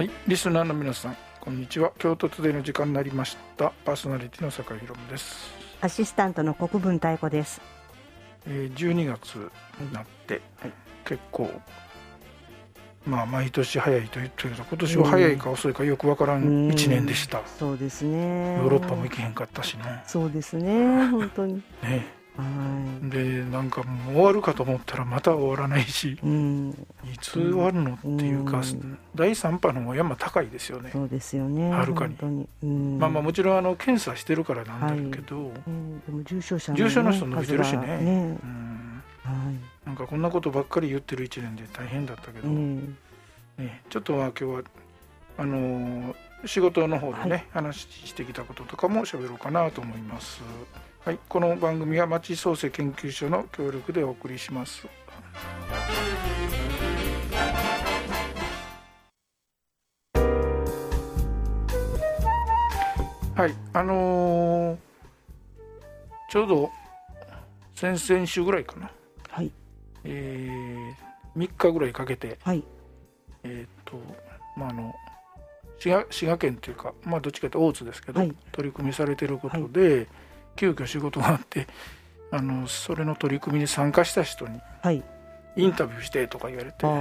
はい、リスナーの皆さん、こんにちは。京都トゥデイの時間になりました。パーソナリティの坂井宏夢です。アシスタントの国分太子です。えー、12月になって、はい結構、まあ、毎年早いと言ってるけど、今年は早いか遅いかよくわからんうん1年でした。そうですね。ヨーロッパも行けへんかったしね。そうですね。本当に。ねはで、なんかもう終わるかと思ったらまた終わらないし、い。うん。いつ終わるのっていうか、ん第3波の山高いですよね。そうですよね。はるかに。うん。まあまあもちろんあの検査してるからなんだろうけど、うんでも重症者重症の人伸びてるしねねうんはなんかこんなことばっかり言ってる1年で大変だったけい。ど、ねね、ちょっとまあ今日はあのー仕事の方でね、は話してきたこととかも喋ろうかなと思います。はい、この番組は町創生研究所の協力でお送りします。はい、あのーちょうど先々週ぐらいかな、はい。えー、3日ぐらいかけて、はい。えーとまあ、あの滋賀滋賀県というか、まあ、どっちかというと大津ですけど、はい取り組みされてることで、急遽仕事があってあのそれの取り組みに参加した人にはい。インタビューしてとか言われてあイあ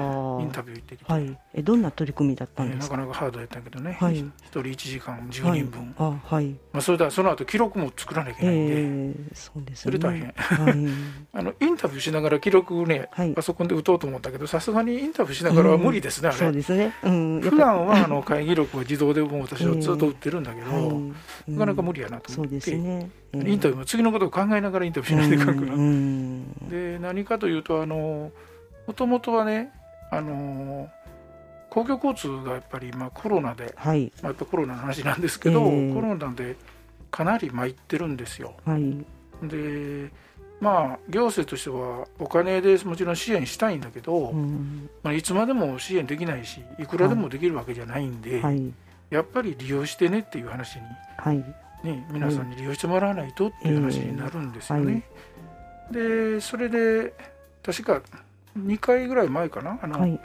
ン。タビュー行ってきて、はい。え、どんな取り組みだったえーなんですか？かなかハードやったけどね、はい一人1時間10人分、はい。あ、はい。まあ、それではその後記録も作らなきゃいけないんで、ええ、そうですよね。それ大変はい。あのインタビューしながら記録ね、はいパソコンで打とうと思ったけどさすがにインタビューしながらは無理ですね、あれそうですね。うん。普段はあの会議録は自動でもう私はずっと打ってるんだけど、はい。なかなか無理。理やなとそう思って、ですね。インタビューも次のことを考えながらインタビューしないといかんから、うん。で何かというとあのもともとはねあの公共交通がやっぱり、まあ、コロナで、はい。まあ、やっぱコロナの話なんですけど、ええコロナでかなり参ってるんですよはい。でまあ行政としてはお金でもちろん支援したいんだけど、うん。まあ、いつまでも支援できないしいくらでもできるわけじゃないんで、はい。やっぱり利用してねっていう話にはい。ね、皆さんに利用してもらわないとっていう話になるんですよね。でそれで確か2回ぐらい前かな？あの、はい。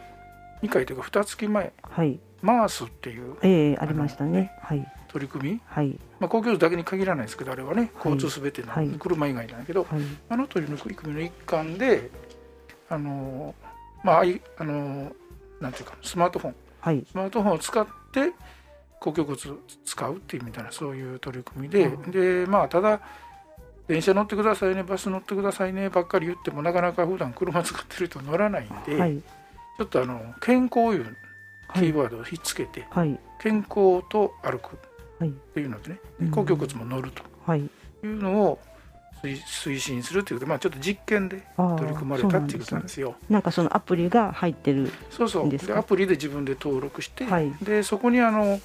2回というか2月前はい。マースっていうええ、ありましたね。はい。取り組み、はい。まあ、公共交通だけに限らないですけどあれはね交通すべての、はい車以外なんだけどはい。あの取り組みの一環であのまああのなんていうかスマートフォンはい。スマートフォンを使って公共交通使うっていうみたいなそういう取り組みで、うんでまあただ電車乗ってくださいねバス乗ってくださいねばっかり言ってもなかなか普段車使ってる人乗らないんで、はい。ちょっとあの健康いうはい。キーワードをひっつけて、はい。健康と歩くはいっていうのでね、うん公共交通も乗るとはい。いうのを推推進するということで、まあ、ちょっと実験で取り組まれたっていうことなんですよ。なんかそのアプリが入ってる。そうそういいんでアプリで自分で登録して、はいでそこにあの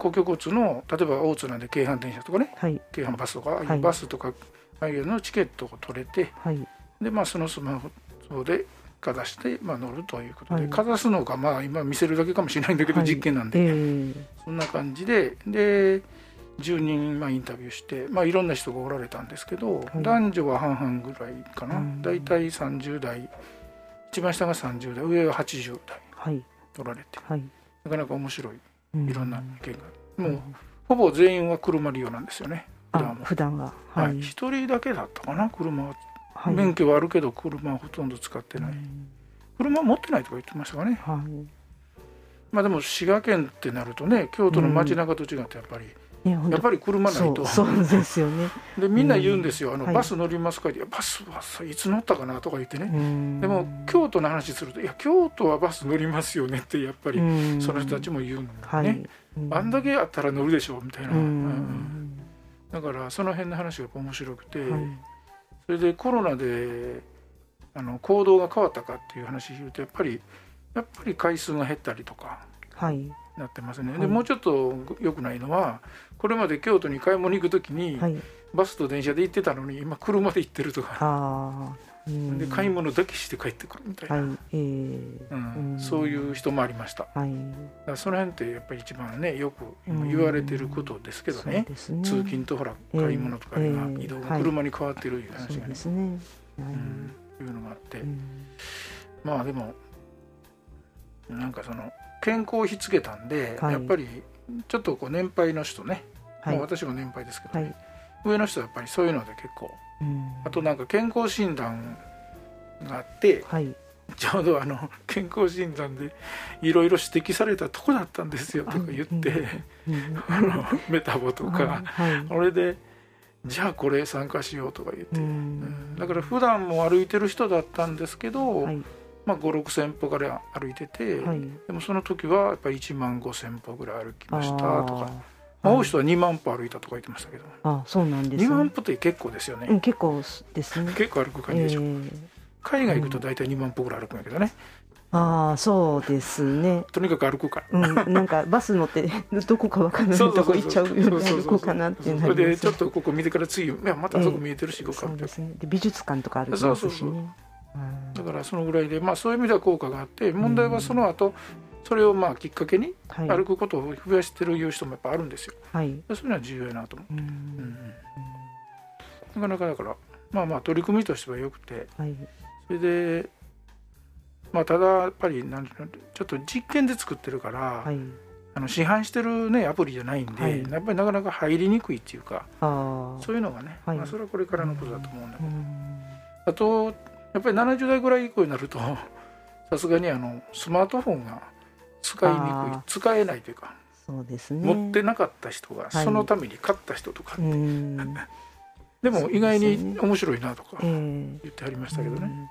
公共交通の例えば大津なんで京阪電車とかねはい。京阪バスとか、はいうバスとかああいうのチケットを取れてはい。で、まあ、そのスマホでかざして、まあ、乗るということで、はいかざすのがまあ今見せるだけかもしれないんだけど、はい実験なんで、ええ。そんな感じでで10人まあインタビューして、まあ、いろんな人がおられたんですけど、い男女は半々ぐらいかな、うん大体30代一番下が30代上は80代はい。おられてはい。なかなか面白いいろんな意見が、うん。もうほぼ全員は車利用なんですよね普段は。ははいい。一、人だけだったかな車は、はい。免許はあるけど車はほとんど使ってない、うん車持ってないとか言ってましたかねはい。まあでも滋賀県ってなるとね京都の街中と違ってやっぱり、やっぱり車ないと。そう、ですよね。でみんな言うんですよ「あのはい。バス乗りますか?」って。いや「バスはさいつ乗ったかな?」とか言ってね、ででも京都の話すると「いや京都はバス乗りますよね」ってやっぱりその人たちも言うんだね、あんだけあったら乗るでしょみたいな。だからその辺の話がやっぱ面白くて、はい。それでコロナであの行動が変わったかっていう話言うとやっぱりやっぱり回数が減ったりとか。はい。なってますね、はいでもうちょっと良くないのはこれまで京都に買い物に行く時に、はい。バスと電車で行ってたのに今車で行ってるとか。うんで買い物だけして帰ってくるみたいな、はい。ええ。うんうんそういう人もありましただはい。からその辺ってやっぱり一番ねよくうん言われてることですけどね、ですね。通勤とほらええ買い物とか今ええ移動が車に変わってるいう話がねですね。はい。うんいうのがあって、うんまあでもなんかその健康をひつけたんで、はい。やっぱりちょっとこう年配の人ね、はい。もう私も年配ですけど、はい。上の人はやっぱりそういうので結構。うん。あとなんか健康診断があってはい。ちょうどあの健康診断でいろいろ指摘されたとこだったんですよとか言って、うんあのメタボとか、はいそれでじゃあこれ参加しようとか言って、だから普段も歩いてる人だったんですけど、はいまあ、5 6千歩から歩いてて、はい。でもその時はやっぱり1万5千歩ぐらい歩きましたとか、あー。まあ、多い人は2万歩歩いたとか言ってましたけど、あそうなんですね。2万歩って結構ですよね、うん結構ですね。結構歩く感じでしょ、えー。海外行くと大体2万歩ぐらい歩くんやけどね。ああそうですね。とにかく歩くから。うん、なんかバス乗ってどこかわからないそうそうそうとこ行っちゃうように歩こうかなってなりますでちょっとここ見てから次いやまたあそこ見えてるし行こうかって。そうですね。で美術館とか歩きますしそうそうねだからそのぐらいでまあそういう意味では効果があって問題はその後それをまあきっかけにはい。歩くことを増やしてるいう人もやっぱあるんですよ。はい。そういうのは重要やなと思う、うんうん。なかなかだからまあまあ取り組みとしてはよくて。はい。それでまあただやっぱりなんちょっと実験で作ってるから、はい。あの市販してるねアプリじゃないんで、はい。やっぱりなかなか入りにくいっていうかそういうのがね、はい。まあ、それはこれからのことだと思うんだけど、うん。あとやっぱり70代ぐらい以降になると さすがにあのスマートフォンが使いにくい使えないというか、そうですね。持ってなかった人がはい。そのために買った人とか、うん。でも意外に面白いなとかええ。言ってはりましたけどね。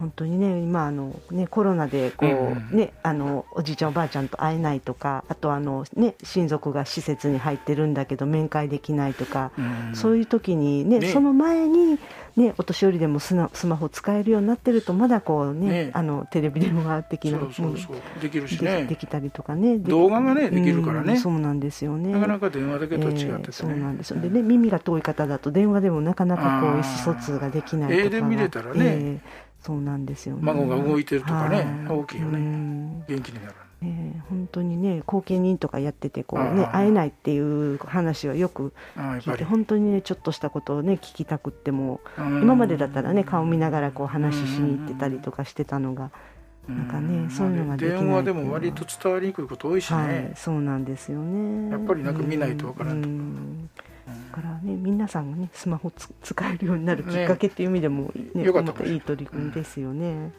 うん本当にね今あのねコロナでこう、うんうん。ねあのおじいちゃんおばあちゃんと会えないとかあとあのね親族が施設に入ってるんだけど面会できないとか、うん。そういう時にねね。その前にねお年寄りでもスマスマホ使えるようになってるとまだこうねね。あのテレビ電話的なそうそうそう。できるしでね。できたりとかねで動画がねできるからね。うんそうなんですよね。なかなか電話だけと違ってえーそうなんですよ。でね耳が遠い方だと電話でもなかなかこう意思疎通ができないとか絵で見れたらね。えーそうなんですよね。孫が動いてるとかねはい。大きいよね。うん。元気になる。えー本当にね後見人とかやっててこうね会えないっていう話はよく聞いて本当にねちょっとしたことをね聞きたくっても今までだったらね顔見ながらこう話ししに行ってたりとかしてたのがなんかねそういうのができない電話でも割と伝わりにくいこと多いしね、はいそうなんですよね。やっぱりなんか見ないとわからんとかからね皆さんがねスマホつ使えるようになるきっかけっていう意味でも、ねよかった。またいい取り組みですよね、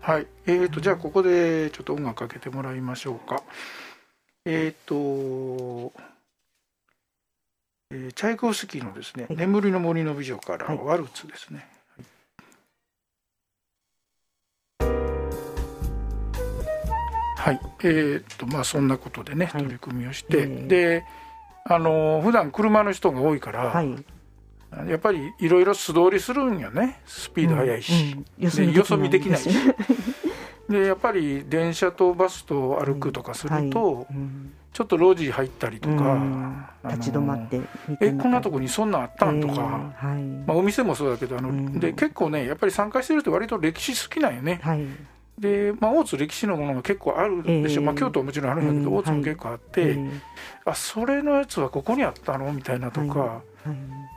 はい。えー、とじゃあここでちょっと音楽かけてもらいましょうか。えっ、と、えーチャイコフスキーのですね「はい。眠りの森の美女」からはい。ワルツですね、はい、えー、とまあそんなことでね、はい。取り組みをして、えー。であの普段車の人が多いから、はい。やっぱりいろいろ素通りするんよね。スピード速いし、うん。うんよそ見できないし。でやっぱり電車とバスと歩くとかすると、はい。うん。ちょっと路地入ったりとか、立ち止まってえこんなとこにそんなんあったんとか、えーはい、まあ、お店もそうだけどあの、うん。で結構ねやっぱり参加してる人割と歴史好きなんよね。はいで、まあ、大津歴史のものが結構あるでしょ、えーまあ、京都はもちろんあるんだけど、うん大津も結構あって、えーあそれのやつはここにあったの？みたいなとか、は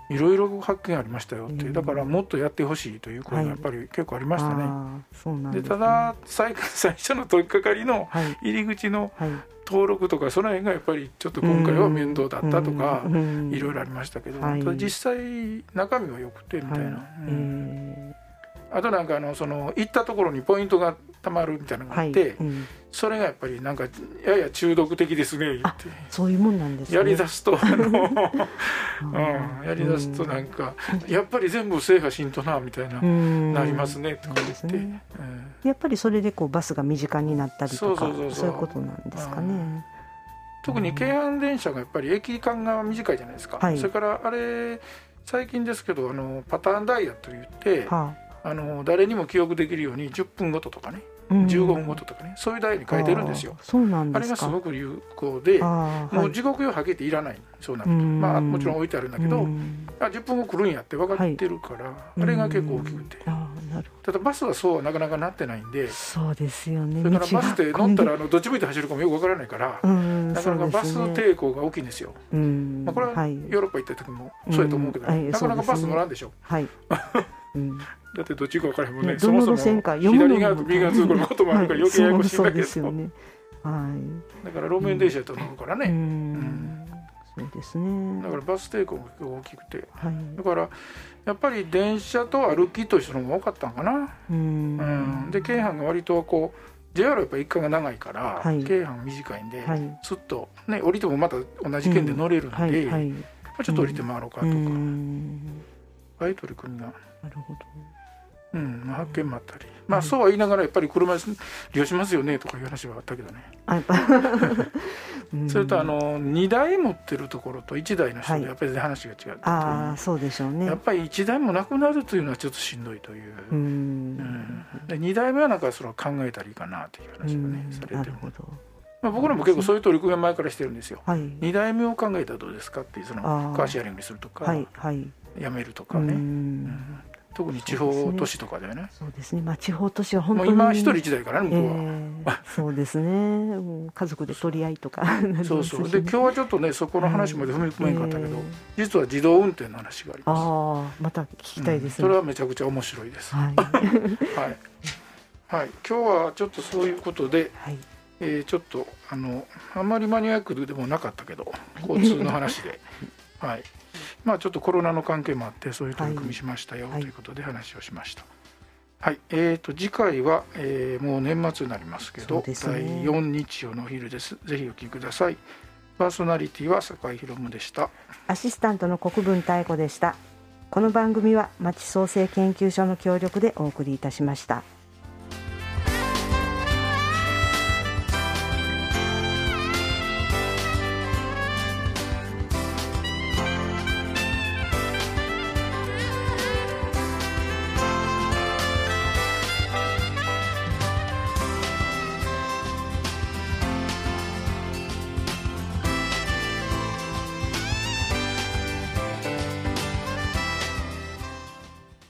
い。い、ろいろ発見ありましたよって、うんだからもっとやってほしいという声がやっぱり結構ありましたね。あーそうなんでね。ただ最 最初の取り掛かりのはい。入り口のはい。登録とかその辺がやっぱりちょっと今回は面倒だったとかいろいろありりましたけど、実際中身は良くてみたいな、はい。うん。えあとなんかあのその行ったところにポイントがたまるみたいなのがあって、うん。それがやっぱりなんかやや中毒的ですね言って。そういうもんなんですね。やりだすとあの、あ うん、やりだすとなんかやっぱり全部制覇しんとなみたいな、うん。なりますねとか言って、ね。うんやっぱりそれでこうバスが身近になったりとかそうそうそうそう。いうことなんですかね。特に京阪電車がやっぱり駅間が短いじゃないですか、はい。それからあれ最近ですけどあのパターンダイヤといってはあの誰にも記憶できるように10分ごととかねあ、うん15分ごととかねそういうダイヤに変えてるんですよ。そうなんあれですか。がすごく有効でもう時刻よはけていらない。そうなると。うん。まあもちろん置いてあるんだけどうん。あ10分後来るんやって分かってるからあれが結構大きくて。ただバスはそうはなかなかなってないんでどそうですよね。それからバスで乗ったら、らあのどっち向いて走るかもよく分からないからうん、なかなかバス抵抗が大きいんですよ。うん。まあこれははい。ヨーロッパ行った時もそうやと思うけどなかなかバス乗らんでしょ。はい。うん、だってどっちか分からへんもんね。ねどのそもそも路線か読むのも左側と右側通行のこともあるから余計ややこしいんだけどですよね。はい、だから路面電車と乗るからね、うん、うん、そうですね。だからバス抵抗が大きくて、はい、だからやっぱり電車と歩きと一緒の方が多かったんかな。うん、で京阪が割とこう JR はやっぱり一家が長いから、はい、京阪短いんで、はい、すっと、ね、降りてもまた同じ県で乗れるんで、うんはい。はい、まあ、ちょっと降りて回ろうかとか、うん、ああいう取り組みがなるほど。うんまあ、発見もあったり、まあ、そうは言いながらやっぱり車利用しますよねとかいう話はあったけどね。それとあの2台持ってるところと1台の人でやっぱり話が違う、ああそうでしょうね。やっぱり1台もなくなるというのはちょっとしんどいという、うん、で2台目はなんかそれを考えたらいいかなという話がねされてるまあ、僕らも結構そういう取り組みは前からしてるんですよ、はい、2代目を考えたらどうですかっていうそのカーシェアリングするとか、はいはい、やめるとかね、うん特に地方都市とかだよね。そうですね。まあ地方都市は本当に今一人一台からね向こうは、えー、そうですね。もう家族で取り合いとか、そうそう。で今日はちょっとねそこの話まで踏み込めんかったけど、えー、実は自動運転の話があります。ああ、また聞きたいです、ねうん、それはめちゃくちゃ面白いです。はい。はい。はい。今日はちょっとそういうことで、はい、えー、ちょっとあのあんまりマニアックでもなかったけど交通の話で、はい。まあ、ちょっとコロナの関係もあってそういう取り組みしましたよ、ということで話をしました。はい、えーと、次回は、えー、もう年末になりますけど、ね、第4日曜のお昼です。ぜひお聞きください。パーソナリティは酒井宏夢でした。アシスタントの国分太子でした。この番組は町創生研究所の協力でお送りいたしました。